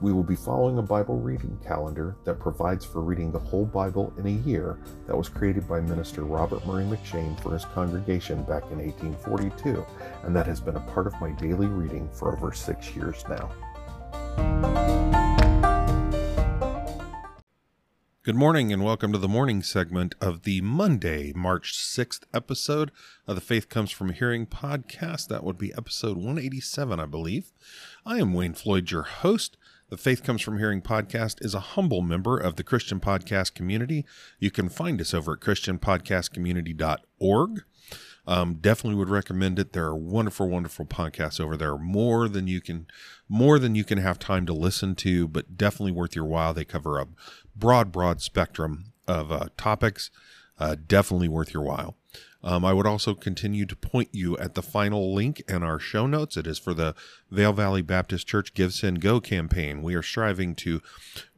We will be following a Bible reading calendar that provides for reading the whole Bible in a year that was created by Minister Robert Murray M'Cheyne for his congregation back in 1842, and that has been a part of my daily reading for over six years now. Good morning and welcome to the morning segment of the Monday, March 6th episode of the Faith Comes From Hearing podcast. That would be episode 187, I believe. I am Wayne Floyd, your host. The Faith Comes From Hearing podcast is a humble member of the Christian podcast community. You can find us over at christianpodcastcommunity.org. Um, definitely would recommend it. There are wonderful, wonderful podcasts over there. More than you can, more than you can have time to listen to, but definitely worth your while. They cover a broad, broad spectrum of uh, topics. Uh, definitely worth your while. Um, I would also continue to point you at the final link in our show notes. It is for the Vale Valley Baptist Church Give Send Go campaign. We are striving to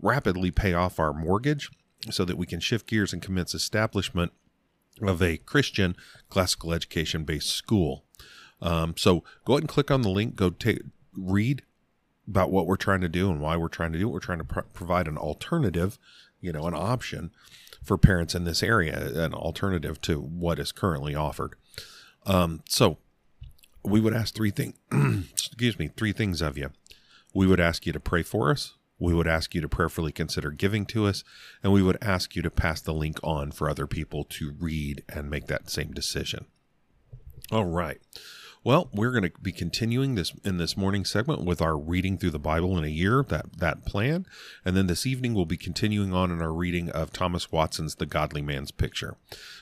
rapidly pay off our mortgage so that we can shift gears and commence establishment of a Christian classical education based school. Um, so go ahead and click on the link. Go take read about what we're trying to do and why we're trying to do it. We're trying to pro- provide an alternative, you know, an option for parents in this area, an alternative to what is currently offered. Um, so we would ask three things, excuse me, three things of you. We would ask you to pray for us. We would ask you to prayerfully consider giving to us, and we would ask you to pass the link on for other people to read and make that same decision. All right. Well, we're going to be continuing this in this morning segment with our reading through the Bible in a year, that that plan, and then this evening we'll be continuing on in our reading of Thomas Watson's The Godly Man's Picture.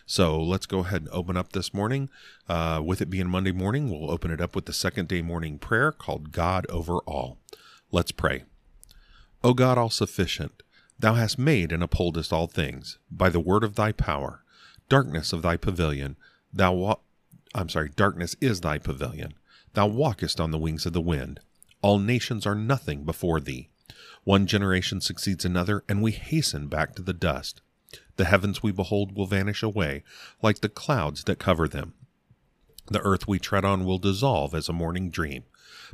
So let's go ahead and open up this morning. Uh, with it being Monday morning, we'll open it up with the second day morning prayer called God Over All. Let's pray. O God all sufficient, Thou hast made and upholdest all things by the word of Thy power. Darkness of Thy pavilion, Thou I'm sorry, darkness is thy pavilion. Thou walkest on the wings of the wind. All nations are nothing before thee. One generation succeeds another, and we hasten back to the dust. The heavens we behold will vanish away, like the clouds that cover them. The earth we tread on will dissolve as a morning dream.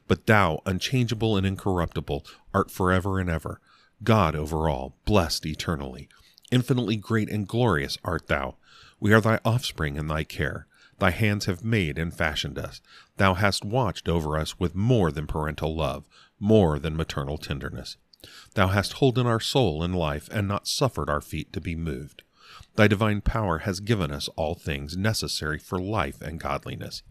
But thou, unchangeable and incorruptible, art forever and ever. God over all, blessed eternally. Infinitely great and glorious art thou. We are thy offspring and thy care. Thy hands have made and fashioned us. Thou hast watched over us with more than parental love, more than maternal tenderness. Thou hast holden our soul in life and not suffered our feet to be moved. Thy divine power has given us all things necessary for life and godliness.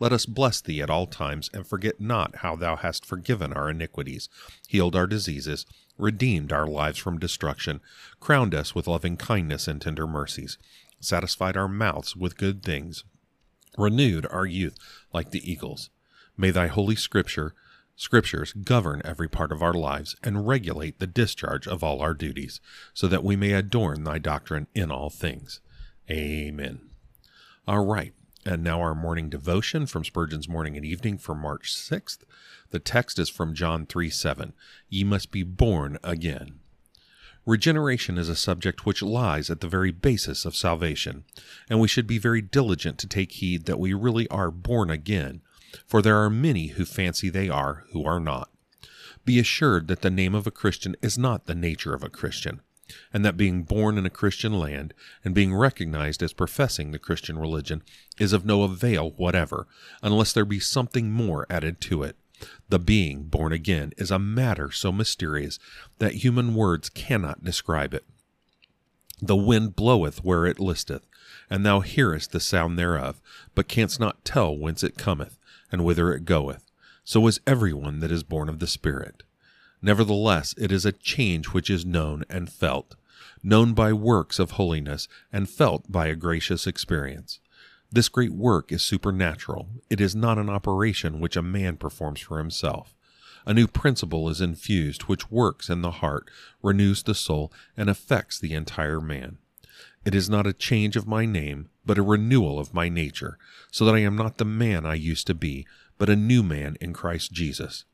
Let us bless thee at all times, and forget not how thou hast forgiven our iniquities, healed our diseases, redeemed our lives from destruction, crowned us with loving kindness and tender mercies, satisfied our mouths with good things, renewed our youth like the eagles. May thy holy scripture scriptures govern every part of our lives and regulate the discharge of all our duties, so that we may adorn thy doctrine in all things. Amen. All right. And now our morning devotion from Spurgeon's Morning and Evening for March 6th. The text is from John 3 7. Ye must be born again. Regeneration is a subject which lies at the very basis of salvation, and we should be very diligent to take heed that we really are born again, for there are many who fancy they are who are not. Be assured that the name of a Christian is not the nature of a Christian, and that being born in a Christian land and being recognized as professing the Christian religion is of no avail whatever, unless there be something more added to it. The being born again is a matter so mysterious that human words cannot describe it. The wind bloweth where it listeth, and thou hearest the sound thereof, but canst not tell whence it cometh, and whither it goeth. So is every one that is born of the Spirit. Nevertheless, it is a change which is known and felt, known by works of holiness, and felt by a gracious experience. This great work is supernatural. It is not an operation which a man performs for himself. A new principle is infused which works in the heart, renews the soul, and affects the entire man. It is not a change of my name, but a renewal of my nature, so that I am not the man I used to be, but a new man in Christ Jesus.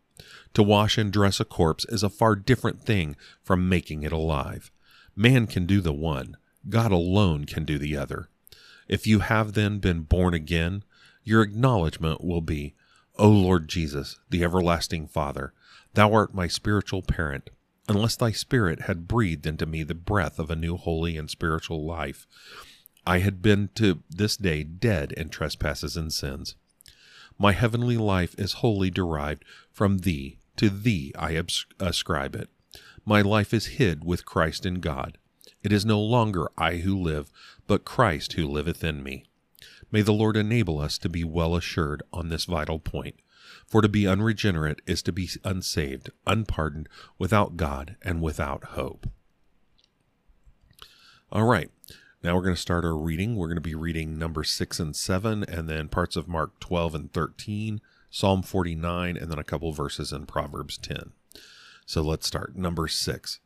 To wash and dress a corpse is a far different thing from making it alive. Man can do the one, God alone can do the other. If you have then been born again, your acknowledgment will be, O Lord Jesus, the everlasting Father, thou art my spiritual parent unless thy Spirit had breathed into me the breath of a new holy and spiritual life. I had been to this day dead in trespasses and sins. My heavenly life is wholly derived from thee. To thee I ascribe it. My life is hid with Christ in God. It is no longer I who live, but Christ who liveth in me. May the Lord enable us to be well assured on this vital point. For to be unregenerate is to be unsaved, unpardoned, without God, and without hope. All right. Now we're going to start our reading. We're going to be reading number 6 and 7, and then parts of Mark 12 and 13, Psalm 49, and then a couple verses in Proverbs 10. So let's start. Number 6.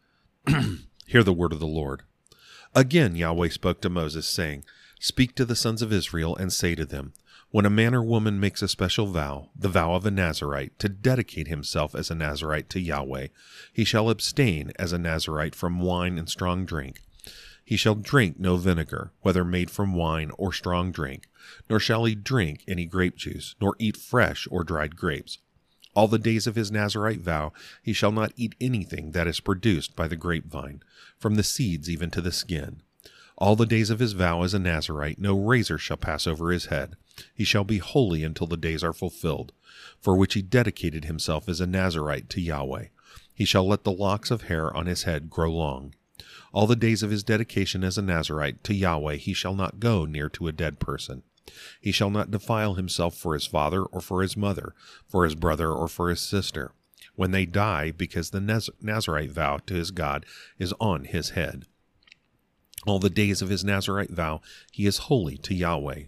Hear the word of the Lord. Again, Yahweh spoke to Moses, saying, Speak to the sons of Israel and say to them, when a man or woman makes a special vow, the vow of a Nazarite, to dedicate himself as a Nazarite to Yahweh, he shall abstain as a Nazarite from wine and strong drink. He shall drink no vinegar, whether made from wine or strong drink, nor shall he drink any grape juice, nor eat fresh or dried grapes. All the days of his Nazarite vow he shall not eat anything that is produced by the grapevine, from the seeds even to the skin. All the days of his vow as a Nazarite no razor shall pass over his head he shall be holy until the days are fulfilled, for which he dedicated himself as a Nazarite to Yahweh. He shall let the locks of hair on his head grow long. All the days of his dedication as a Nazarite to Yahweh he shall not go near to a dead person. He shall not defile himself for his father or for his mother, for his brother or for his sister, when they die, because the Naz- Nazarite vow to his God is on his head. All the days of his Nazarite vow he is holy to Yahweh.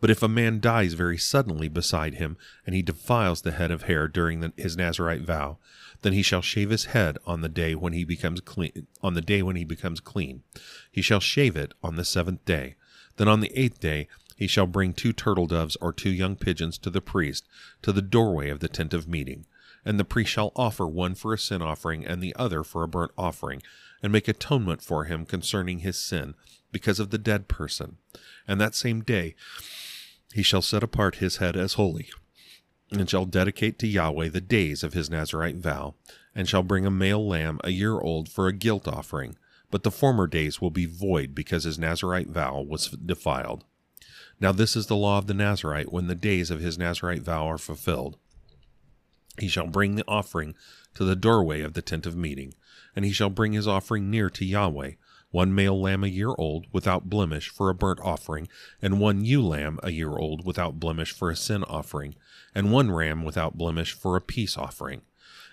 But if a man dies very suddenly beside him, and he defiles the head of hair during the, his Nazarite vow, then he shall shave his head on the day when he becomes clean. On the day when he becomes clean, he shall shave it on the seventh day. Then on the eighth day he shall bring two turtle doves or two young pigeons to the priest to the doorway of the tent of meeting. And the priest shall offer one for a sin offering and the other for a burnt offering, and make atonement for him concerning his sin, because of the dead person. And that same day he shall set apart his head as holy, and shall dedicate to Yahweh the days of his Nazarite vow, and shall bring a male lamb a year old for a guilt offering. But the former days will be void because his Nazarite vow was defiled. Now this is the law of the Nazarite when the days of his Nazarite vow are fulfilled. He shall bring the offering to the doorway of the tent of meeting, and he shall bring his offering near to Yahweh, one male lamb a year old without blemish for a burnt offering, and one ewe lamb a year old without blemish for a sin offering, and one ram without blemish for a peace offering,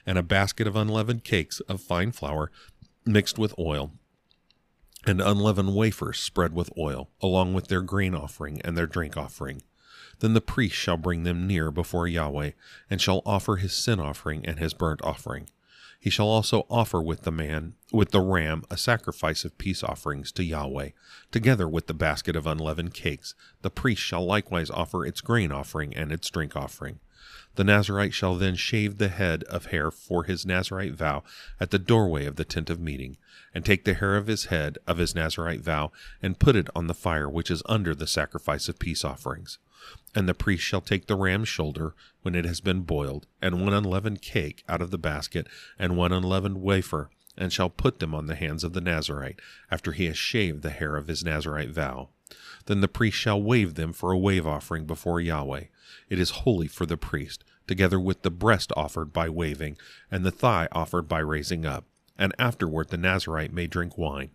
and a basket of unleavened cakes of fine flour mixed with oil, and unleavened wafers spread with oil, along with their grain offering and their drink offering. Then the priest shall bring them near before Yahweh, and shall offer his sin offering and his burnt offering. He shall also offer with the man, with the ram, a sacrifice of peace offerings to Yahweh, together with the basket of unleavened cakes. The priest shall likewise offer its grain offering and its drink offering. The Nazarite shall then shave the head of hair for his Nazarite vow at the doorway of the tent of meeting, and take the hair of his head of his Nazarite vow, and put it on the fire which is under the sacrifice of peace offerings. And the priest shall take the ram's shoulder when it has been boiled, and one unleavened cake out of the basket, and one unleavened wafer, and shall put them on the hands of the Nazarite, after he has shaved the hair of his Nazarite vow. Then the priest shall wave them for a wave offering before Yahweh. It is holy for the priest, together with the breast offered by waving, and the thigh offered by raising up. And afterward the Nazarite may drink wine.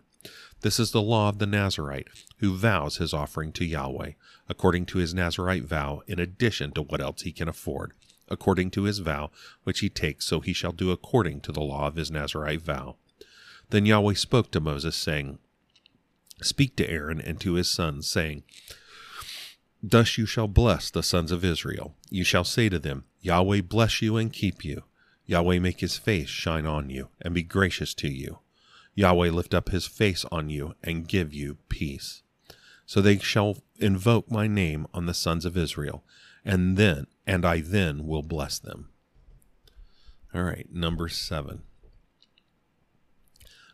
This is the law of the Nazarite, who vows his offering to Yahweh, according to his Nazarite vow, in addition to what else he can afford. According to his vow, which he takes, so he shall do according to the law of his Nazarite vow. Then Yahweh spoke to Moses, saying, Speak to Aaron and to his sons, saying, Thus you shall bless the sons of Israel. You shall say to them, Yahweh bless you and keep you. Yahweh make his face shine on you, and be gracious to you. Yahweh lift up his face on you and give you peace. So they shall invoke my name on the sons of Israel, and then and I then will bless them. All right, number 7.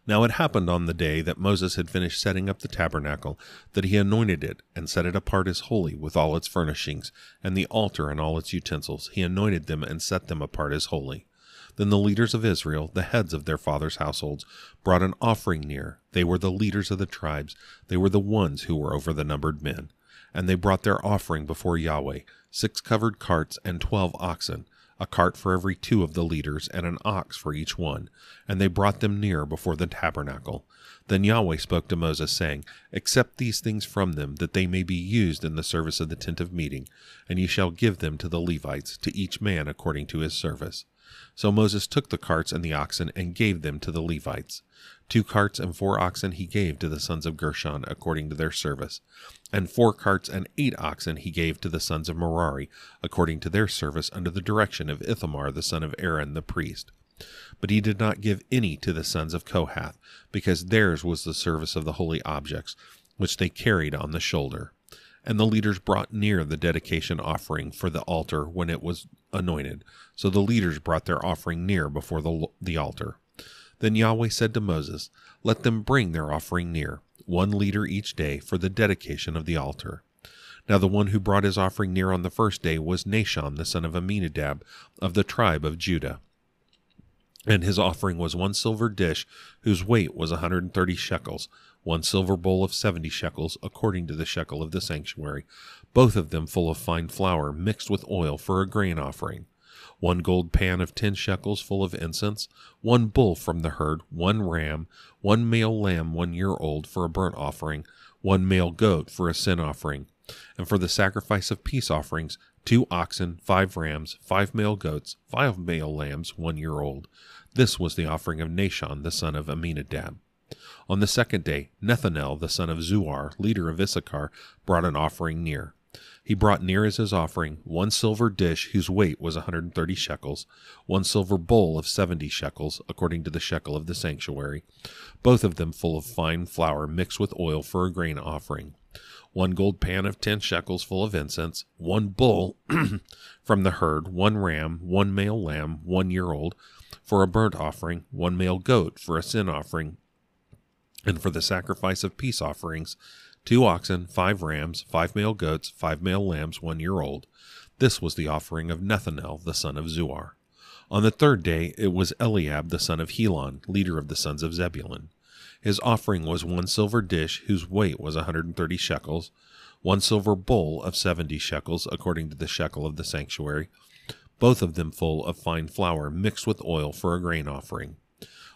Now it happened on the day that Moses had finished setting up the tabernacle that he anointed it and set it apart as holy with all its furnishings and the altar and all its utensils. He anointed them and set them apart as holy. Then the leaders of Israel, the heads of their fathers' households, brought an offering near. They were the leaders of the tribes. They were the ones who were over the numbered men. And they brought their offering before Yahweh, six covered carts and twelve oxen a cart for every two of the leaders, and an ox for each one. And they brought them near before the tabernacle. Then Yahweh spoke to Moses, saying, Accept these things from them, that they may be used in the service of the tent of meeting, and ye shall give them to the Levites, to each man according to his service. So Moses took the carts and the oxen, and gave them to the Levites. Two carts and four oxen he gave to the sons of Gershon according to their service, and four carts and eight oxen he gave to the sons of Merari according to their service under the direction of Ithamar the son of Aaron the priest. But he did not give any to the sons of Kohath, because theirs was the service of the holy objects, which they carried on the shoulder. And the leaders brought near the dedication offering for the altar when it was anointed. So the leaders brought their offering near before the, the altar. Then Yahweh said to Moses, Let them bring their offering near, one leader each day, for the dedication of the altar. Now the one who brought his offering near on the first day was Nahshon the son of Amminadab of the tribe of Judah. And his offering was one silver dish whose weight was a hundred and thirty shekels, one silver bowl of seventy shekels, according to the shekel of the sanctuary, both of them full of fine flour mixed with oil for a grain offering. One gold pan of ten shekels full of incense, one bull from the herd, one ram, one male lamb one year old for a burnt offering, one male goat for a sin offering, and for the sacrifice of peace offerings, two oxen, five rams, five male goats, five male lambs one year old. This was the offering of Nahshon the son of Amminadab. On the second day, Nethanel the son of Zuar, leader of Issachar, brought an offering near. He brought near as his offering one silver dish whose weight was a 130 shekels, one silver bowl of 70 shekels, according to the shekel of the sanctuary, both of them full of fine flour mixed with oil for a grain offering, one gold pan of 10 shekels full of incense, one bull from the herd, one ram, one male lamb, one year old, for a burnt offering, one male goat for a sin offering, and for the sacrifice of peace offerings, two oxen, five rams, five male goats, five male lambs one year old. This was the offering of Nethanel the son of Zuar. On the third day it was Eliab the son of Helon, leader of the sons of Zebulun. His offering was one silver dish whose weight was a hundred and thirty shekels, one silver bowl of seventy shekels according to the shekel of the sanctuary, both of them full of fine flour mixed with oil for a grain offering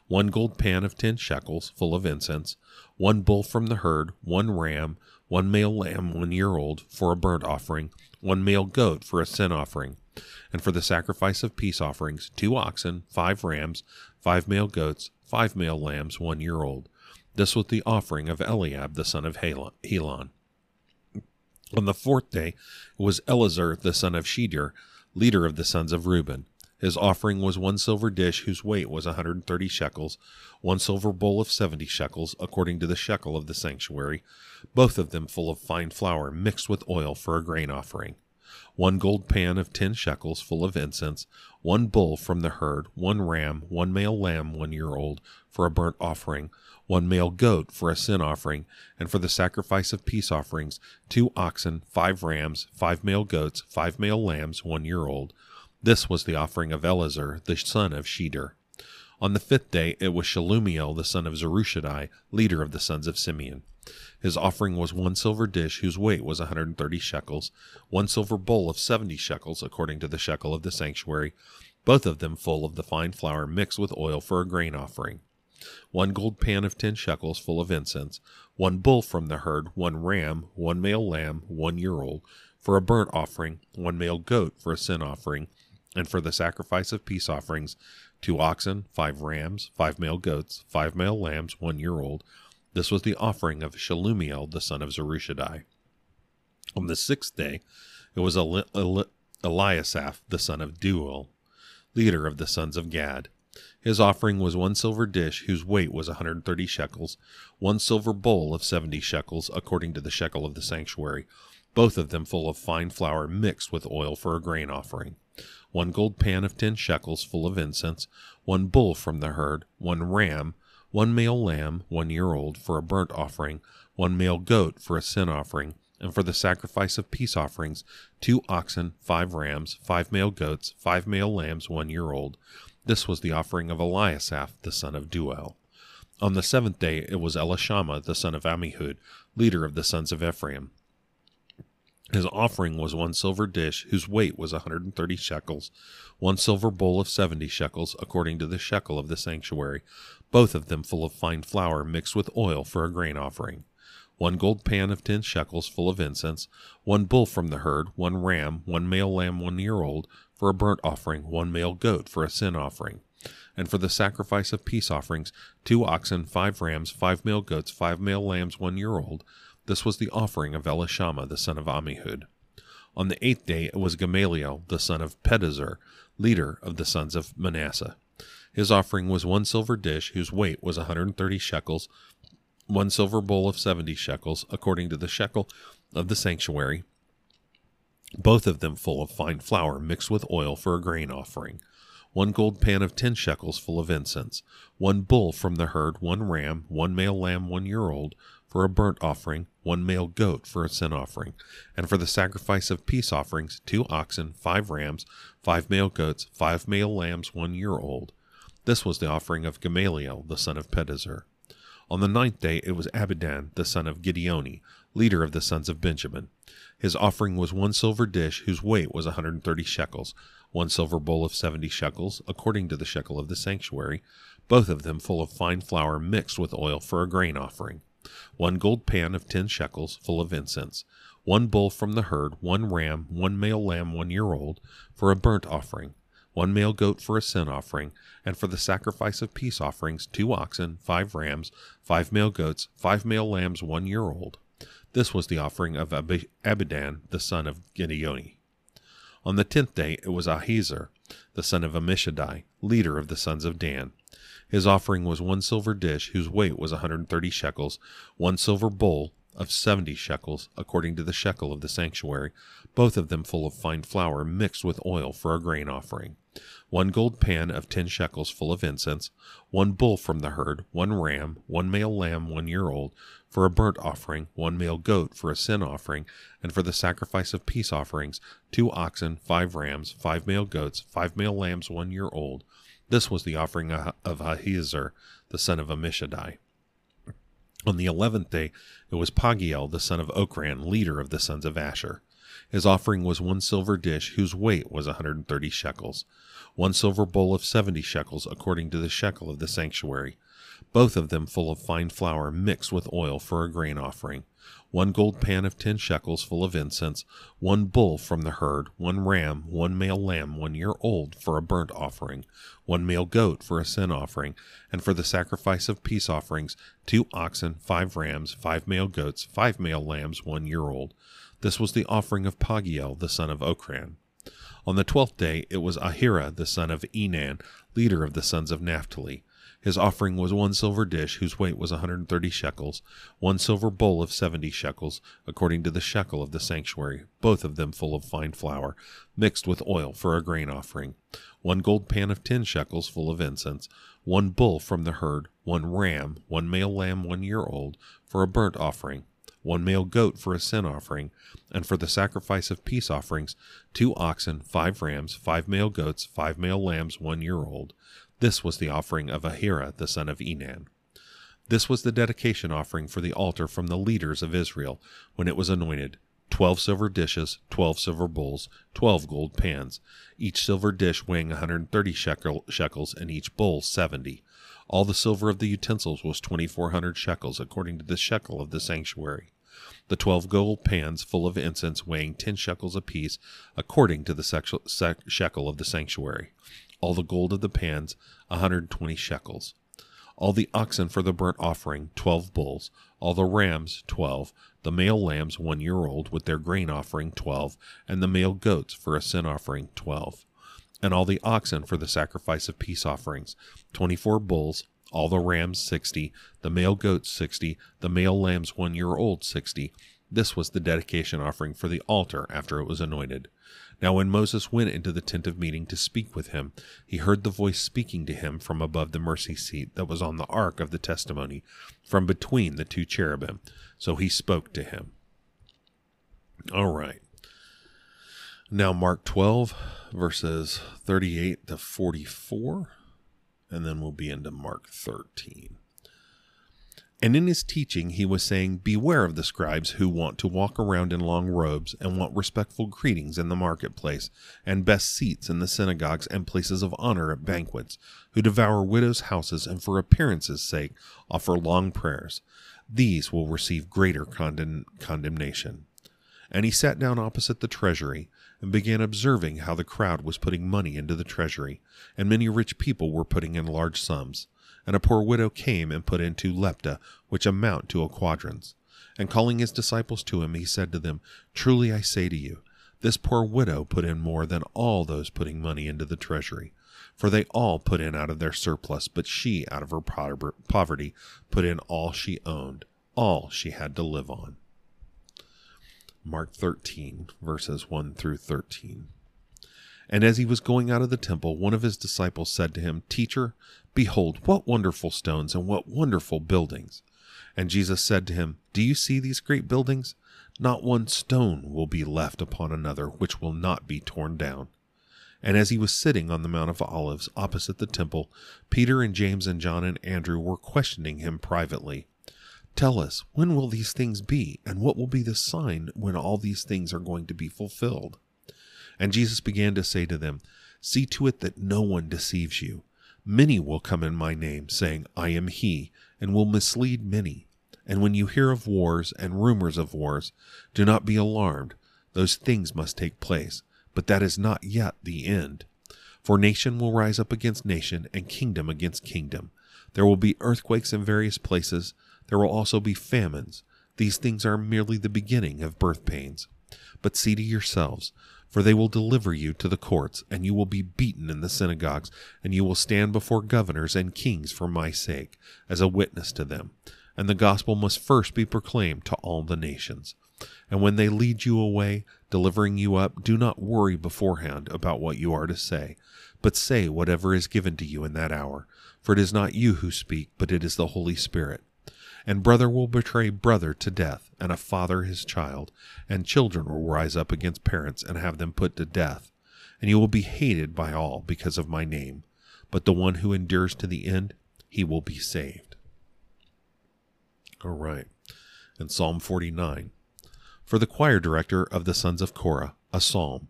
one gold pan of ten shekels, full of incense, one bull from the herd, one ram, one male lamb one year old, for a burnt offering, one male goat for a sin offering, and for the sacrifice of peace offerings, two oxen, five rams, five male goats, five male lambs one year old. This was the offering of Eliab the son of Helon. On the fourth day was Eleazar the son of Shedeur, leader of the sons of Reuben. His offering was one silver dish whose weight was a 130 shekels, one silver bowl of 70 shekels, according to the shekel of the sanctuary, both of them full of fine flour mixed with oil for a grain offering, one gold pan of 10 shekels full of incense, one bull from the herd, one ram, one male lamb one year old for a burnt offering, one male goat for a sin offering, and for the sacrifice of peace offerings, two oxen, five rams, five male goats, five male lambs one year old this was the offering of Eleazar, the son of Shedeur. On the fifth day it was Shelumiel, the son of Zurishaddai, leader of the sons of Simeon. His offering was one silver dish whose weight was a 130 shekels, one silver bowl of 70 shekels, according to the shekel of the sanctuary, both of them full of the fine flour mixed with oil for a grain offering. One gold pan of 10 shekels full of incense, one bull from the herd, one ram, one male lamb, one year old, for a burnt offering, one male goat for a sin offering, and for the sacrifice of peace offerings, two oxen, five rams, five male goats, five male lambs, one year old. This was the offering of Shelumiel, the son of Zurishaddai. On the sixth day, it was Eli- Eliasaph, the son of Deuel, leader of the sons of Gad. His offering was one silver dish whose weight was a 130 shekels, one silver bowl of 70 shekels, according to the shekel of the sanctuary, both of them full of fine flour mixed with oil for a grain offering, one gold pan of 10 shekels full of incense, one bull from the herd, one ram, one male lamb, one year old, for a burnt offering, one male goat for a sin offering, and for the sacrifice of peace offerings, two oxen, five rams, five male goats, five male lambs, one year old. This was the offering of Eliasaph, the son of Deuel. On the seventh day it was Elishama, the son of Ammihud, leader of the sons of Ephraim. His offering was one silver dish, whose weight was a 130 shekels, one silver bowl of 70 shekels, according to the shekel of the sanctuary, both of them full of fine flour mixed with oil for a grain offering one gold pan of ten shekels full of incense, one bull from the herd, one ram, one male lamb one year old, for a burnt offering, one male goat for a sin offering. And for the sacrifice of peace offerings, two oxen, five rams, five male goats, five male lambs one year old. This was the offering of Elishama the son of Ammihud. On the eighth day it was Gamaliel the son of Pedahzur, leader of the sons of Manasseh. His offering was one silver dish whose weight was a 130 shekels, one silver bowl of 70 shekels, according to the shekel of the sanctuary, both of them full of fine flour mixed with oil for a grain offering, one gold pan of 10 shekels full of incense, one bull from the herd, one ram, one male lamb one year old, for a burnt offering, one male goat for a sin offering, and for the sacrifice of peace offerings, two oxen, five rams, five male goats, five male lambs one year old. This was the offering of Gamaliel, the son of Pedahzur. On the ninth day it was Abidan, the son of Gideoni, leader of the sons of Benjamin. His offering was one silver dish whose weight was a 130 shekels, one silver bowl of 70 shekels, according to the shekel of the sanctuary, both of them full of fine flour mixed with oil for a grain offering, one gold pan of 10 shekels, full of incense, one bull from the herd, one ram, one male lamb one year old, for a burnt offering, one male goat for a sin offering, and for the sacrifice of peace offerings, two oxen, five rams, five male goats, five male lambs one year old. This was the offering of Ab- Abidan, the son of Gideoni. On the tenth day it was Ahiezer, the son of Ammishaddai, leader of the sons of Dan. His offering was one silver dish whose weight was a 130 shekels, one silver bowl of 70 shekels, according to the shekel of the sanctuary, both of them full of fine flour mixed with oil for a grain offering one gold pan of ten shekels full of incense, one bull from the herd, one ram, one male lamb one year old, for a burnt offering, one male goat for a sin offering, and for the sacrifice of peace offerings, two oxen, five rams, five male goats, five male lambs one year old. This was the offering of Ahiezer, the son of Ammishaddai. On the eleventh day it was Pagiel, the son of Ochran, leader of the sons of Asher. His offering was one silver dish whose weight was a 130 shekels, one silver bowl of 70 shekels according to the shekel of the sanctuary, both of them full of fine flour mixed with oil for a grain offering, one gold pan of 10 shekels full of incense, one bull from the herd, one ram, one male lamb one year old for a burnt offering, one male goat for a sin offering, and for the sacrifice of peace offerings, two oxen, five rams, five male goats, five male lambs one year old this was the offering of Pagiel, the son of Ochran. On the twelfth day it was Ahira, the son of Enan, leader of the sons of Naphtali. His offering was one silver dish whose weight was a 130 shekels, one silver bowl of 70 shekels, according to the shekel of the sanctuary, both of them full of fine flour, mixed with oil for a grain offering, one gold pan of 10 shekels full of incense, one bull from the herd, one ram, one male lamb one year old, for a burnt offering, one male goat for a sin offering, and for the sacrifice of peace offerings, two oxen, five rams, five male goats, five male lambs one year old. This was the offering of Ahira the son of Enan. This was the dedication offering for the altar from the leaders of Israel when it was anointed. Twelve silver dishes, twelve silver bowls, twelve gold pans, each silver dish weighing a 130 shekel, shekels, and each bowl 70. All the silver of the utensils was 2,400 shekels, according to the shekel of the sanctuary the twelve gold pans full of incense weighing ten shekels apiece, according to the shekel of the sanctuary. All the gold of the pans, a hundred and twenty shekels. All the oxen for the burnt offering, twelve bulls. All the rams, twelve. The male lambs, one year old, with their grain offering, twelve. And the male goats for a sin offering, twelve and all the oxen for the sacrifice of peace offerings, twenty four bulls, all the rams sixty, the male goats sixty, the male lambs one year old sixty. This was the dedication offering for the altar after it was anointed. Now, when Moses went into the tent of meeting to speak with him, he heard the voice speaking to him from above the mercy seat that was on the ark of the testimony, from between the two cherubim. So he spoke to him. All right. Now, Mark 12, verses 38 to 44, and then we'll be into Mark 13. And in his teaching, he was saying, Beware of the scribes who want to walk around in long robes and want respectful greetings in the marketplace and best seats in the synagogues and places of honor at banquets, who devour widows' houses and for appearance's sake offer long prayers. These will receive greater condemn- condemnation. And he sat down opposite the treasury and began observing how the crowd was putting money into the treasury, and many rich people were putting in large sums. And a poor widow came and put in two lepta, which amount to a quadrans. And calling his disciples to him, he said to them, Truly I say to you, this poor widow put in more than all those putting money into the treasury. For they all put in out of their surplus, but she, out of her poverty, put in all she owned, all she had to live on. Mark 13, verses 1 through 13. And as he was going out of the temple, one of his disciples said to him, Teacher, behold, what wonderful stones and what wonderful buildings. And Jesus said to him, Do you see these great buildings? Not one stone will be left upon another which will not be torn down. And as he was sitting on the Mount of Olives opposite the temple, Peter and James and John and Andrew were questioning him privately. Tell us, when will these things be, and what will be the sign when all these things are going to be fulfilled? And Jesus began to say to them, See to it that no one deceives you. Many will come in my name, saying, I am he, and will mislead many. And when you hear of wars and rumors of wars, do not be alarmed. Those things must take place, but that is not yet the end. For nation will rise up against nation, and kingdom against kingdom. There will be earthquakes in various places. There will also be famines. These things are merely the beginning of birth pains. But see to yourselves for they will deliver you to the courts, and you will be beaten in the synagogues, and you will stand before governors and kings for my sake, as a witness to them. And the gospel must first be proclaimed to all the nations. And when they lead you away, delivering you up, do not worry beforehand about what you are to say, but say whatever is given to you in that hour. For it is not you who speak, but it is the Holy Spirit. And brother will betray brother to death, and a father his child, and children will rise up against parents and have them put to death. And you will be hated by all because of my name. But the one who endures to the end, he will be saved. All right. And Psalm 49. For the choir director of the sons of Korah, a psalm.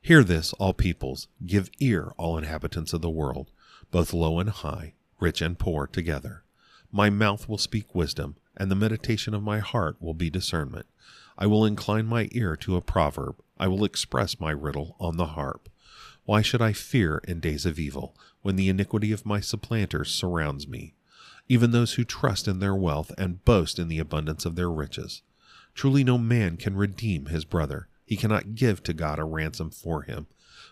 Hear this, all peoples. Give ear, all inhabitants of the world, both low and high, rich and poor together. My mouth will speak wisdom, and the meditation of my heart will be discernment. I will incline my ear to a proverb. I will express my riddle on the harp. Why should I fear in days of evil, when the iniquity of my supplanters surrounds me, even those who trust in their wealth and boast in the abundance of their riches? Truly, no man can redeem his brother. He cannot give to God a ransom for him.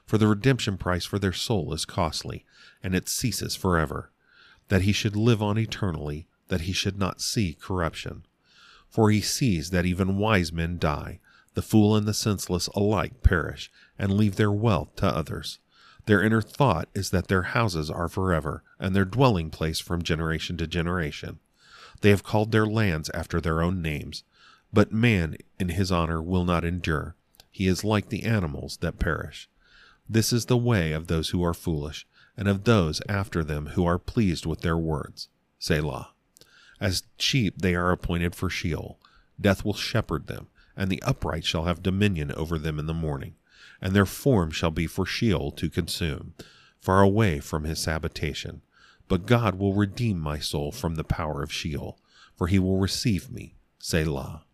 For the redemption price for their soul is costly, and it ceases forever that he should live on eternally, that he should not see corruption. For he sees that even wise men die, the fool and the senseless alike perish, and leave their wealth to others. Their inner thought is that their houses are forever, and their dwelling place from generation to generation. They have called their lands after their own names, but man in his honor will not endure. He is like the animals that perish. This is the way of those who are foolish and of those after them who are pleased with their words. Selah. As sheep they are appointed for Sheol. Death will shepherd them, and the upright shall have dominion over them in the morning. And their form shall be for Sheol to consume, far away from his habitation. But God will redeem my soul from the power of Sheol, for he will receive me. Selah.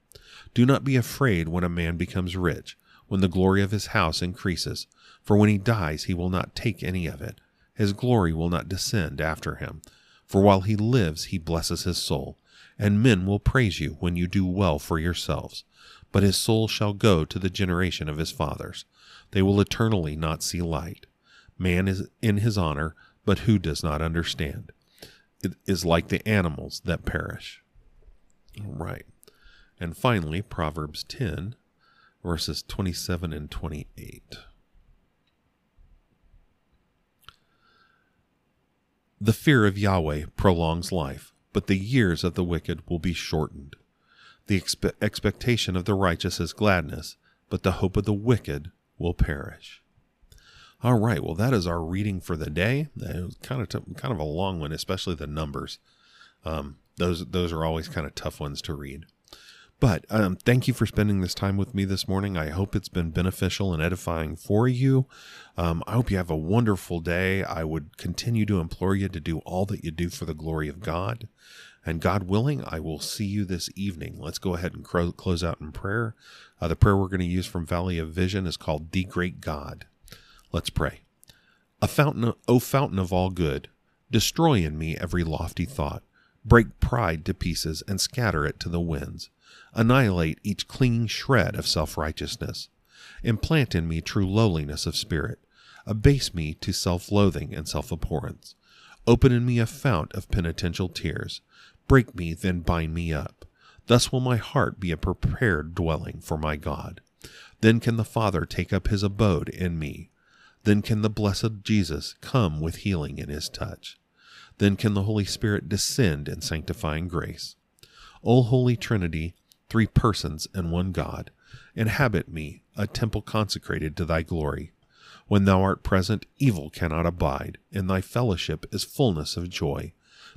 Do not be afraid when a man becomes rich, when the glory of his house increases, for when he dies he will not take any of it his glory will not descend after him. For while he lives, he blesses his soul, and men will praise you when you do well for yourselves. But his soul shall go to the generation of his fathers. They will eternally not see light. Man is in his honor, but who does not understand? It is like the animals that perish. All right. And finally, Proverbs 10, verses 27 and 28. The fear of Yahweh prolongs life, but the years of the wicked will be shortened. The expe- expectation of the righteous is gladness, but the hope of the wicked will perish. All right, well, that is our reading for the day. It was kind of t- kind of a long one, especially the numbers. Um, those those are always kind of tough ones to read. But um, thank you for spending this time with me this morning. I hope it's been beneficial and edifying for you. Um, I hope you have a wonderful day. I would continue to implore you to do all that you do for the glory of God. And God willing, I will see you this evening. Let's go ahead and cro- close out in prayer. Uh, the prayer we're going to use from Valley of Vision is called The Great God. Let's pray. A fountain, O fountain of all good, destroy in me every lofty thought. Break pride to pieces and scatter it to the winds annihilate each clinging shred of self righteousness. Implant in me true lowliness of spirit. Abase me to self loathing and self abhorrence. Open in me a fount of penitential tears. Break me, then bind me up. Thus will my heart be a prepared dwelling for my God. Then can the Father take up his abode in me. Then can the blessed Jesus come with healing in his touch. Then can the Holy Spirit descend in sanctifying grace. O Holy Trinity, three persons and one God, inhabit me, a temple consecrated to thy glory. When thou art present, evil cannot abide. In thy fellowship is fullness of joy.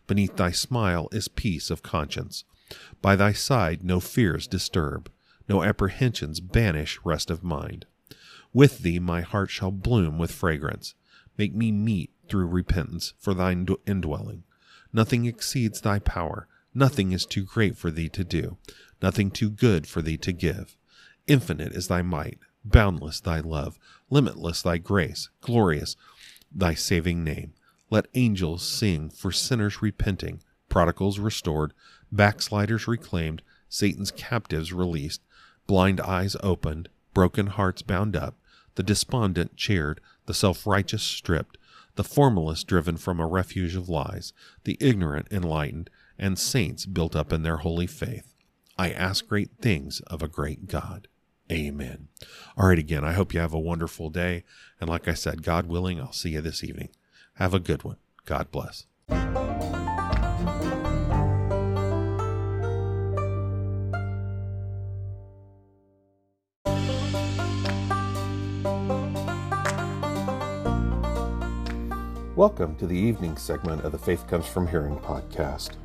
Beneath thy smile is peace of conscience. By thy side no fears disturb, no apprehensions banish rest of mind. With thee my heart shall bloom with fragrance. Make me meet through repentance for thine indwelling. Nothing exceeds thy power. Nothing is too great for thee to do nothing too good for thee to give. Infinite is thy might, boundless thy love, limitless thy grace, glorious thy saving name. Let angels sing for sinners repenting, prodigals restored, backsliders reclaimed, Satan's captives released, blind eyes opened, broken hearts bound up, the despondent cheered, the self righteous stripped, the formalist driven from a refuge of lies, the ignorant enlightened, and saints built up in their holy faith. I ask great things of a great God. Amen. All right, again, I hope you have a wonderful day. And like I said, God willing, I'll see you this evening. Have a good one. God bless. Welcome to the evening segment of the Faith Comes From Hearing podcast.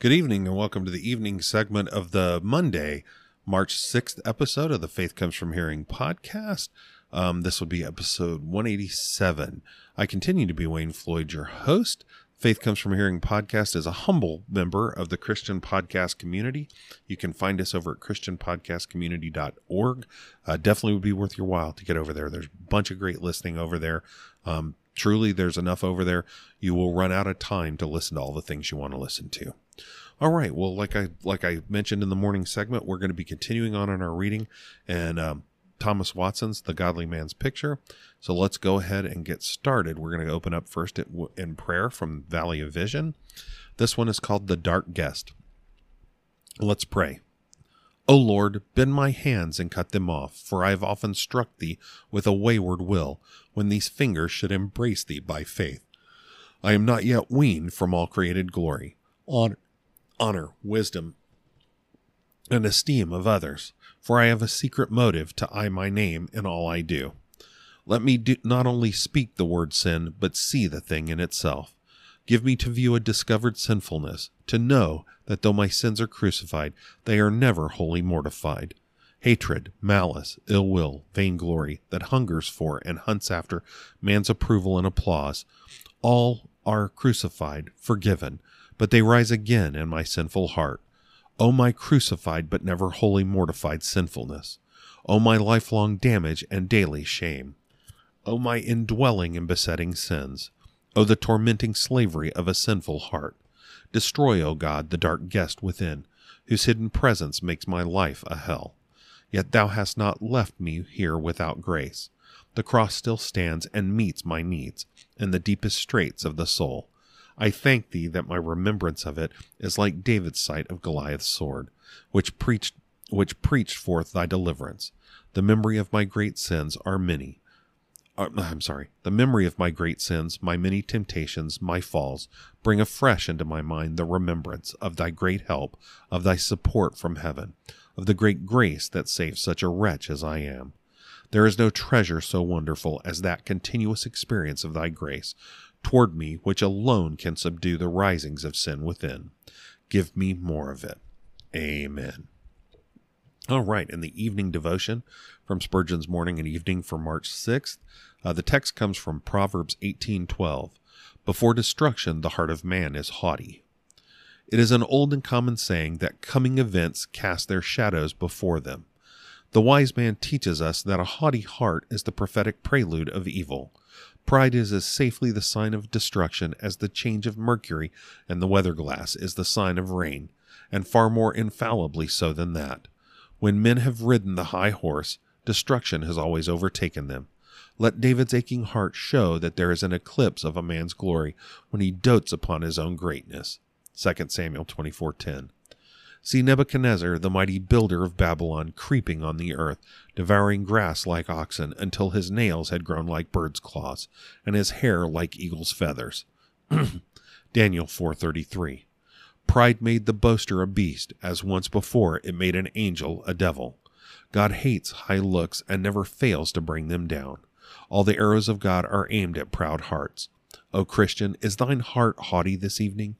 Good evening, and welcome to the evening segment of the Monday, March 6th episode of the Faith Comes From Hearing podcast. Um, this will be episode 187. I continue to be Wayne Floyd, your host. Faith Comes From Hearing podcast is a humble member of the Christian podcast community. You can find us over at christianpodcastcommunity.org. Uh, definitely would be worth your while to get over there. There's a bunch of great listening over there. Um, truly, there's enough over there. You will run out of time to listen to all the things you want to listen to. All right. Well, like I like I mentioned in the morning segment, we're going to be continuing on in our reading and um, Thomas Watson's The Godly Man's Picture. So let's go ahead and get started. We're going to open up first in prayer from Valley of Vision. This one is called The Dark Guest. Let's pray. O Lord, bend my hands and cut them off, for I have often struck thee with a wayward will, when these fingers should embrace thee by faith. I am not yet weaned from all created glory. Honor, honor, wisdom, and esteem of others, for I have a secret motive to eye my name in all I do. Let me do, not only speak the word sin, but see the thing in itself. Give me to view a discovered sinfulness, to know that though my sins are crucified, they are never wholly mortified. Hatred, malice, ill will, vainglory, that hungers for and hunts after man's approval and applause, all are crucified, forgiven, but they rise again in my sinful heart. O my crucified but never wholly mortified sinfulness! O my lifelong damage and daily shame! O my indwelling and besetting sins! O the tormenting slavery of a sinful heart! Destroy, O God, the dark guest within, whose hidden presence makes my life a hell. Yet thou hast not left me here without grace. The cross still stands and meets my needs in the deepest straits of the soul. I thank thee that my remembrance of it is like David's sight of Goliath's sword, which preached which preached forth thy deliverance. The memory of my great sins are many. Uh, I'm sorry. The memory of my great sins, my many temptations, my falls, bring afresh into my mind the remembrance of thy great help, of thy support from heaven, of the great grace that saves such a wretch as I am. There is no treasure so wonderful as that continuous experience of thy grace toward me which alone can subdue the risings of sin within. Give me more of it. Amen. All right, in the evening devotion from Spurgeon's Morning and Evening for March 6th, uh, the text comes from Proverbs 18:12. Before destruction the heart of man is haughty. It is an old and common saying that coming events cast their shadows before them. The wise man teaches us that a haughty heart is the prophetic prelude of evil. Pride is as safely the sign of destruction as the change of mercury and the weather glass is the sign of rain, and far more infallibly so than that. When men have ridden the high horse, destruction has always overtaken them. Let David's aching heart show that there is an eclipse of a man's glory when he dotes upon his own greatness. 2 Samuel 24:10. See Nebuchadnezzar, the mighty builder of Babylon, creeping on the earth, devouring grass like oxen, until his nails had grown like birds' claws, and his hair like eagles' feathers. Daniel 4:33. Pride made the boaster a beast, as once before it made an angel a devil. God hates high looks and never fails to bring them down. All the arrows of God are aimed at proud hearts. O Christian, is thine heart haughty this evening?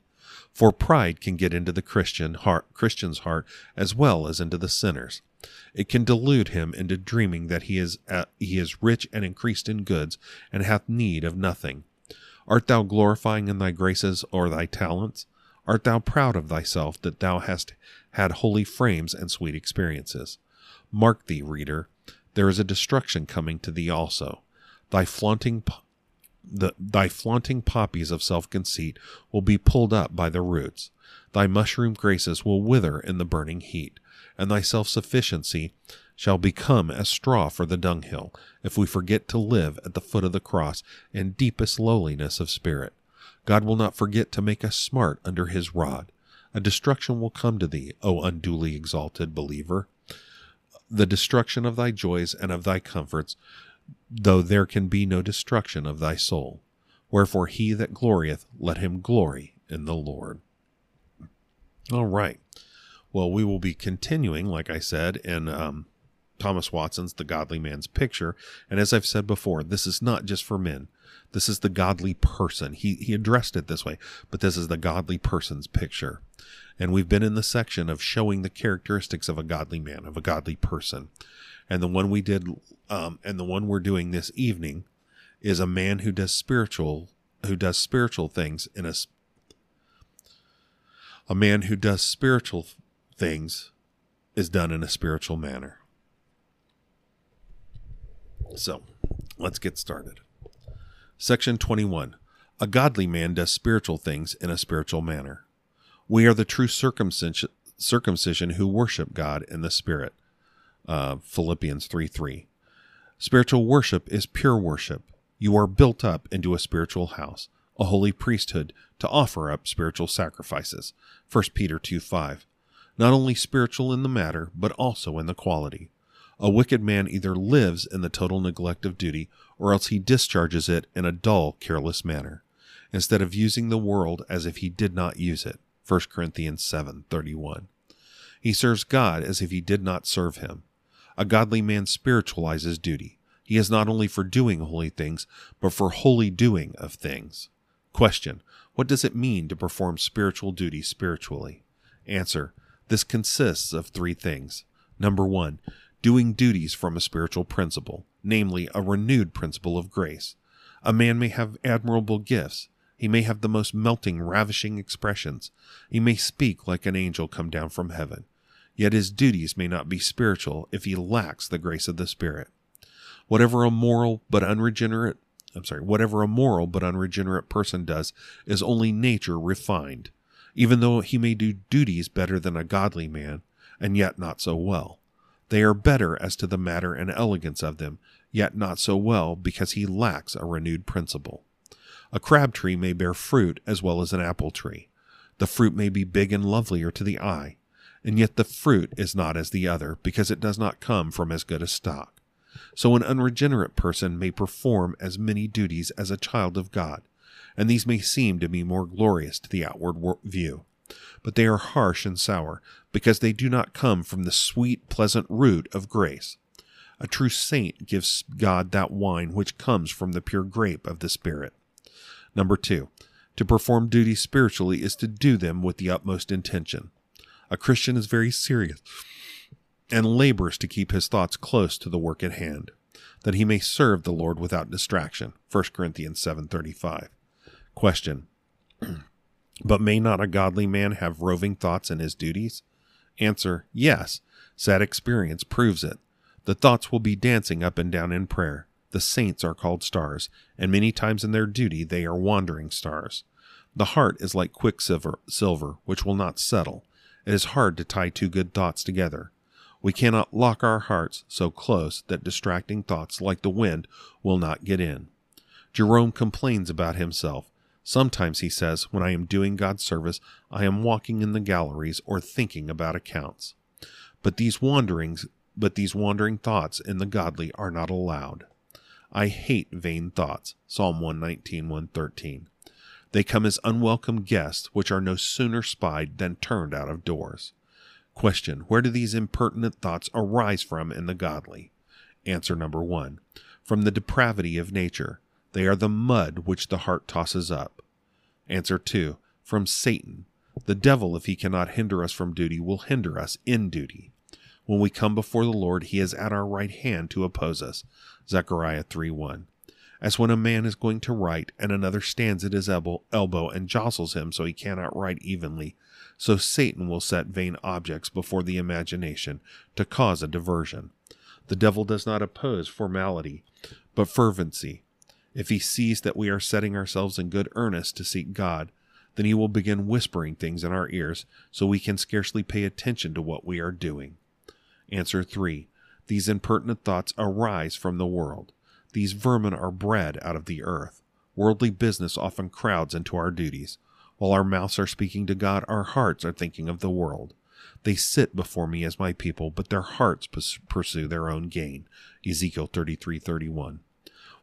For pride can get into the Christian heart, Christian's heart as well as into the sinner's. It can delude him into dreaming that he is uh, he is rich and increased in goods and hath need of nothing. Art thou glorifying in thy graces or thy talents? Art thou proud of thyself that thou hast had holy frames and sweet experiences? Mark thee, reader, there is a destruction coming to thee also. Thy flaunting the, thy flaunting poppies of self conceit will be pulled up by the roots. Thy mushroom graces will wither in the burning heat, and thy self sufficiency shall become as straw for the dunghill, if we forget to live at the foot of the cross in deepest lowliness of spirit. God will not forget to make us smart under his rod. A destruction will come to thee, O unduly exalted believer. The destruction of thy joys and of thy comforts though there can be no destruction of thy soul. Wherefore he that glorieth, let him glory in the Lord. All right. Well, we will be continuing, like I said, in um, Thomas Watson's The Godly Man's Picture. And as I've said before, this is not just for men. This is the godly person. He, he addressed it this way, but this is the godly person's picture. And we've been in the section of showing the characteristics of a godly man, of a godly person and the one we did um, and the one we're doing this evening is a man who does spiritual who does spiritual things in a a man who does spiritual things is done in a spiritual manner. So let's get started. Section 21 a godly man does spiritual things in a spiritual manner. We are the true circumcision circumcision who worship god in the spirit uh, Philippians 3 3. Spiritual worship is pure worship. You are built up into a spiritual house, a holy priesthood to offer up spiritual sacrifices. 1 Peter 2 5. Not only spiritual in the matter, but also in the quality. A wicked man either lives in the total neglect of duty, or else he discharges it in a dull, careless manner, instead of using the world as if he did not use it. 1 Corinthians 7:31. He serves God as if he did not serve him. A godly man spiritualizes duty. He is not only for doing holy things, but for holy doing of things. Question What does it mean to perform spiritual duty spiritually? Answer This consists of three things. Number one, doing duties from a spiritual principle, namely a renewed principle of grace. A man may have admirable gifts. He may have the most melting, ravishing expressions. He may speak like an angel come down from heaven. Yet his duties may not be spiritual if he lacks the grace of the Spirit. Whatever a moral but unregenerate I'm sorry, whatever a moral but unregenerate person does is only nature refined, even though he may do duties better than a godly man, and yet not so well. They are better as to the matter and elegance of them, yet not so well because he lacks a renewed principle. A crab tree may bear fruit as well as an apple tree. The fruit may be big and lovelier to the eye, and yet the fruit is not as the other because it does not come from as good a stock. So an unregenerate person may perform as many duties as a child of God, and these may seem to be more glorious to the outward view. But they are harsh and sour, because they do not come from the sweet, pleasant root of grace. A true saint gives God that wine which comes from the pure grape of the Spirit. Number two, to perform duties spiritually is to do them with the utmost intention. A Christian is very serious and labors to keep his thoughts close to the work at hand, that he may serve the Lord without distraction. 1 Corinthians 7:35. Question: But may not a godly man have roving thoughts in his duties? Answer: Yes. Sad experience proves it. The thoughts will be dancing up and down in prayer. The saints are called stars, and many times in their duty they are wandering stars. The heart is like quicksilver, silver, which will not settle. It is hard to tie two good thoughts together. We cannot lock our hearts so close that distracting thoughts like the wind will not get in. Jerome complains about himself. Sometimes he says, when I am doing God's service, I am walking in the galleries or thinking about accounts. But these wanderings, but these wandering thoughts in the godly are not allowed. I hate vain thoughts. Psalm 119, 113. They come as unwelcome guests, which are no sooner spied than turned out of doors. Question Where do these impertinent thoughts arise from in the godly? Answer number one From the depravity of nature. They are the mud which the heart tosses up. Answer two From Satan. The devil, if he cannot hinder us from duty, will hinder us in duty. When we come before the Lord, he is at our right hand to oppose us. Zechariah 3 1. As when a man is going to write, and another stands at his elbow, and jostles him so he cannot write evenly, so Satan will set vain objects before the imagination to cause a diversion. The devil does not oppose formality, but fervency. If he sees that we are setting ourselves in good earnest to seek God, then he will begin whispering things in our ears so we can scarcely pay attention to what we are doing. Answer 3. These impertinent thoughts arise from the world. These vermin are bred out of the earth. Worldly business often crowds into our duties. While our mouths are speaking to God, our hearts are thinking of the world. They sit before me as my people, but their hearts pursue their own gain. Ezekiel 33:31.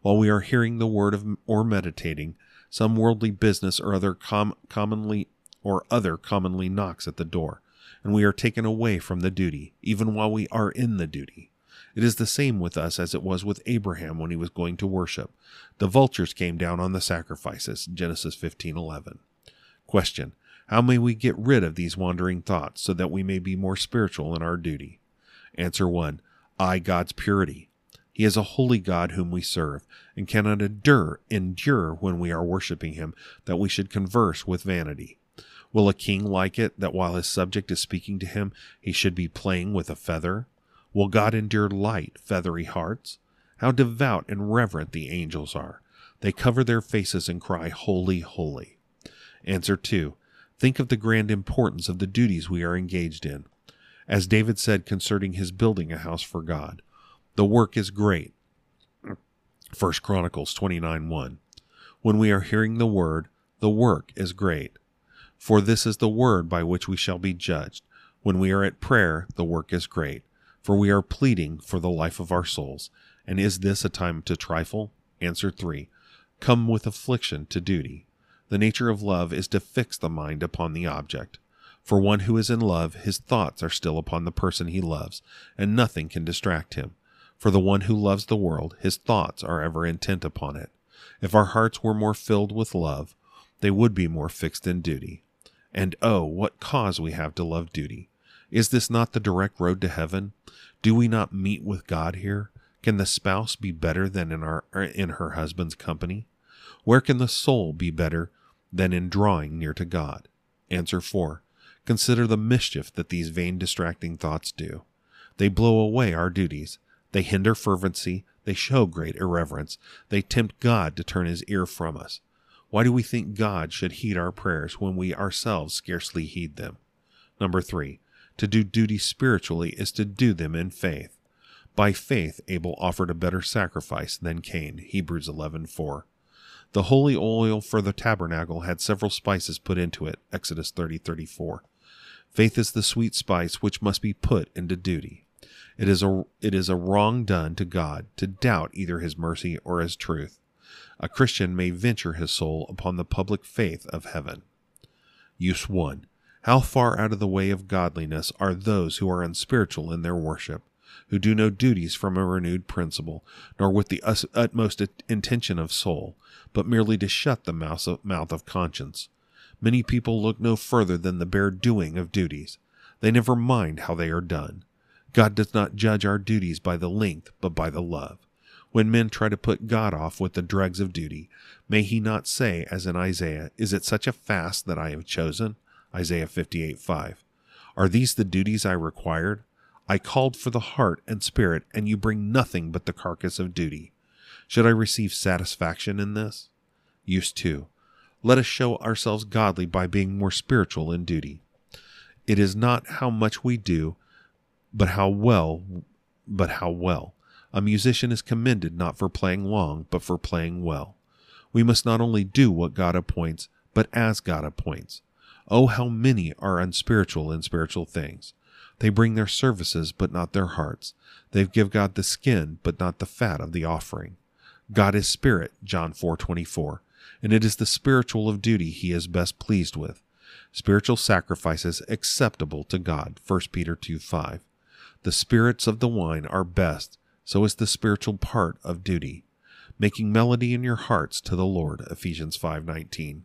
While we are hearing the word of, or meditating, some worldly business or other com- commonly or other commonly knocks at the door, and we are taken away from the duty, even while we are in the duty. It is the same with us as it was with Abraham when he was going to worship. The vultures came down on the sacrifices. Genesis 15:11. Question How may we get rid of these wandering thoughts so that we may be more spiritual in our duty? Answer 1. I, God's purity. He is a holy God whom we serve, and cannot endure, endure when we are worshiping him that we should converse with vanity. Will a king like it that while his subject is speaking to him, he should be playing with a feather? Will God endure light, feathery hearts? How devout and reverent the angels are! They cover their faces and cry, Holy, holy. Answer 2. Think of the grand importance of the duties we are engaged in. As David said concerning his building a house for God, the work is great. 1 Chronicles 29 1. When we are hearing the word, the work is great. For this is the word by which we shall be judged. When we are at prayer, the work is great. For we are pleading for the life of our souls. And is this a time to trifle? Answer 3. Come with affliction to duty. The nature of love is to fix the mind upon the object. For one who is in love, his thoughts are still upon the person he loves, and nothing can distract him. For the one who loves the world, his thoughts are ever intent upon it. If our hearts were more filled with love, they would be more fixed in duty. And oh, what cause we have to love duty! Is this not the direct road to heaven? Do we not meet with God here? Can the spouse be better than in our er, in her husband's company? Where can the soul be better than in drawing near to God? Answer 4. Consider the mischief that these vain distracting thoughts do. They blow away our duties. They hinder fervency. They show great irreverence. They tempt God to turn his ear from us. Why do we think God should heed our prayers when we ourselves scarcely heed them? Number 3. To do duty spiritually is to do them in faith. By faith Abel offered a better sacrifice than Cain. Hebrews 11:4. The holy oil for the tabernacle had several spices put into it. Exodus 30:34. Faith is the sweet spice which must be put into duty. It is a it is a wrong done to God to doubt either his mercy or his truth. A Christian may venture his soul upon the public faith of heaven. Use 1. How far out of the way of godliness are those who are unspiritual in their worship, who do no duties from a renewed principle, nor with the utmost intention of soul, but merely to shut the mouth of, conscience? Many people look no further than the bare doing of duties. They never mind how they are done. God does not judge our duties by the length, but by the love. When men try to put God off with the dregs of duty, may he not say, as in Isaiah, Is it such a fast that I have chosen? Isaiah 58 5. Are these the duties I required? I called for the heart and spirit, and you bring nothing but the carcass of duty. Should I receive satisfaction in this? Use 2. Let us show ourselves godly by being more spiritual in duty. It is not how much we do, but how well, but how well. A musician is commended not for playing long, but for playing well. We must not only do what God appoints, but as God appoints. Oh, how many are unspiritual in spiritual things. They bring their services, but not their hearts. They give God the skin, but not the fat of the offering. God is spirit, John 4:24, and it is the spiritual of duty he is best pleased with. Spiritual sacrifices acceptable to God, 1 Peter 2:5. The spirits of the wine are best, so is the spiritual part of duty, making melody in your hearts to the Lord. Ephesians 5:19.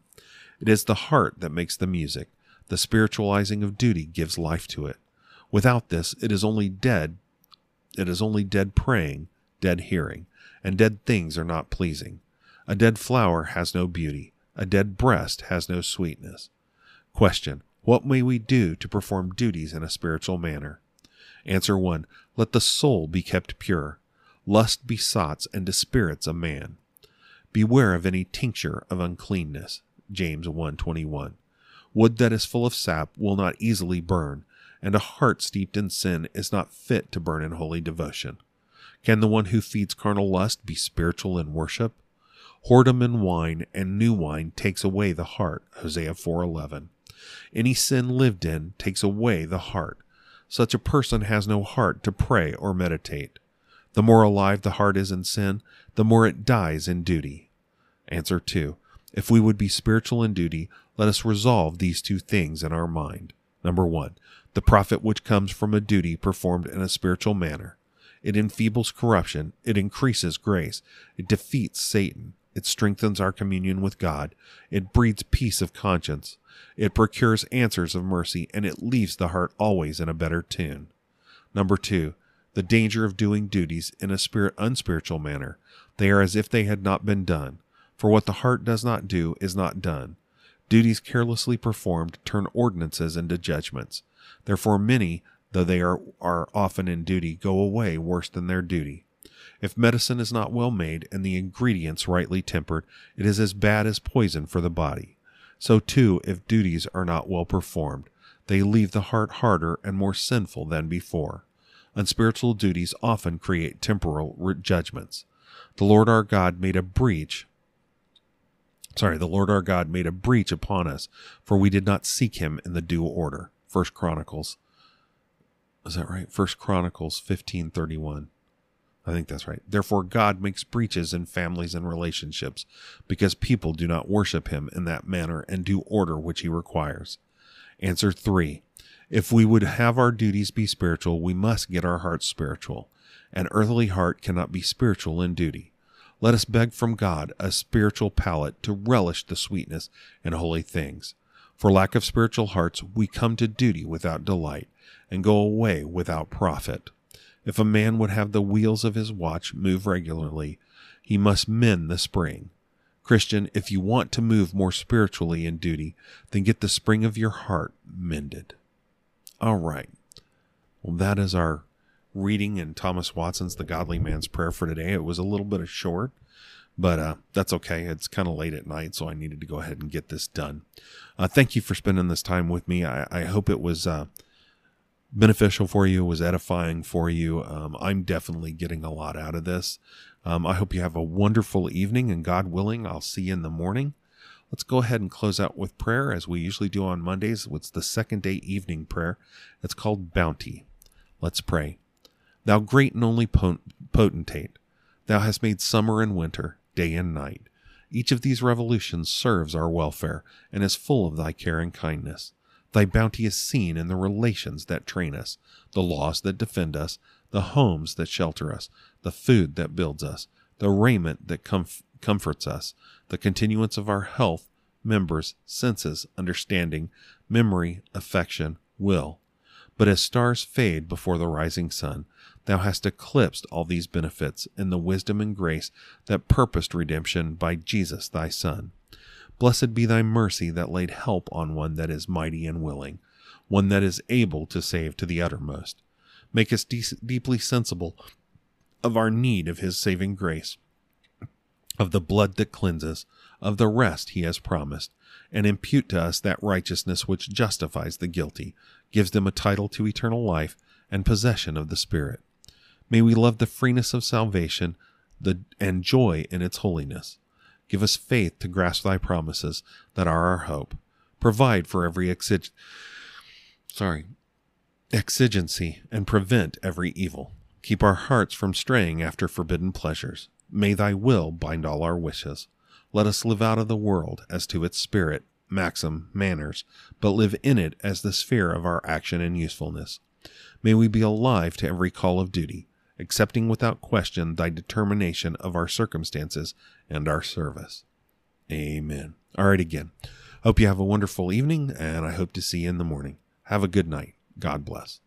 It is the heart that makes the music. The spiritualizing of duty gives life to it. Without this, it is only dead. It is only dead praying, dead hearing, and dead things are not pleasing. A dead flower has no beauty. A dead breast has no sweetness. Question: What may we do to perform duties in a spiritual manner? Answer 1. Let the soul be kept pure. Lust besotts and dispirits a man. Beware of any tincture of uncleanness. James 1:21. Wood that is full of sap will not easily burn, and a heart steeped in sin is not fit to burn in holy devotion. Can the one who feeds carnal lust be spiritual in worship? Whoredom in wine and new wine takes away the heart. Hosea 4:11. Any sin lived in takes away the heart. Such a person has no heart to pray or meditate. The more alive the heart is in sin, the more it dies in duty. Answer 2. If we would be spiritual in duty, let us resolve these two things in our mind. Number 1. The profit which comes from a duty performed in a spiritual manner. It enfeebles corruption, it increases grace, it defeats Satan, it strengthens our communion with God, it breeds peace of conscience, it procures answers of mercy, and it leaves the heart always in a better tune. Number two, the danger of doing duties in a spirit unspiritual manner. They are as if they had not been done. For what the heart does not do is not done. Duties carelessly performed turn ordinances into judgments. Therefore, many, though they are, are often in duty, go away worse than their duty. If medicine is not well made and the ingredients rightly tempered, it is as bad as poison for the body. So too, if duties are not well performed, they leave the heart harder and more sinful than before. Unspiritual duties often create temporal judgments. The Lord our God made a breach. Sorry, the Lord our God made a breach upon us, for we did not seek him in the due order. First Chronicles. Is that right? First Chronicles fifteen thirty one. I think that's right. Therefore, God makes breaches in families and relationships because people due not worship Him in that manner and do order which He requires. Answer three. If we would have our duties be spiritual, we must get our hearts spiritual. An earthly heart cannot be spiritual in duty. Let us beg from God a spiritual palate to relish the sweetness and holy things. For lack of spiritual hearts, we come to duty without delight and go away without profit. If a man would have the wheels of his watch move regularly, he must mend the spring. Christian, if you want to move more spiritually in duty, then get the spring of your heart mended. All right. Well, that is our reading in Thomas Watson's The Godly Man's Prayer for today. It was a little bit of short, but uh, that's okay. It's kind of late at night, so I needed to go ahead and get this done. Uh, thank you for spending this time with me. I, I hope it was. Uh, beneficial for you, was edifying for you. Um, I'm definitely getting a lot out of this. Um, I hope you have a wonderful evening, and God willing, I'll see you in the morning. Let's go ahead and close out with prayer as we usually do on Mondays. It's the second day evening prayer. It's called Bounty. Let's pray. Thou great and only potentate, thou hast made summer and winter, day and night. Each of these revolutions serves our welfare and is full of thy care and kindness. Thy bounty is seen in the relations that train us, the laws that defend us, the homes that shelter us, the food that builds us, the raiment that comf- comforts us, the continuance of our health, members, senses, understanding, memory, affection, will. But as stars fade before the rising sun, thou hast eclipsed all these benefits in the wisdom and grace that purposed redemption by Jesus thy Son. Blessed be thy mercy that laid help on one that is mighty and willing, one that is able to save to the uttermost. Make us de- deeply sensible of our need of his saving grace, of the blood that cleanses, of the rest he has promised, and impute to us that righteousness which justifies the guilty, gives them a title to eternal life and possession of the Spirit. May we love the freeness of salvation the, and joy in its holiness. Give us faith to grasp thy promises that are our hope. Provide for every exig- sorry, exigency and prevent every evil. Keep our hearts from straying after forbidden pleasures. May thy will bind all our wishes. Let us live out of the world as to its spirit, maxim, manners, but live in it as the sphere of our action and usefulness. May we be alive to every call of duty, accepting without question thy determination of our circumstances and our service. Amen. All right, again. Hope you have a wonderful evening, and I hope to see you in the morning. Have a good night. God bless.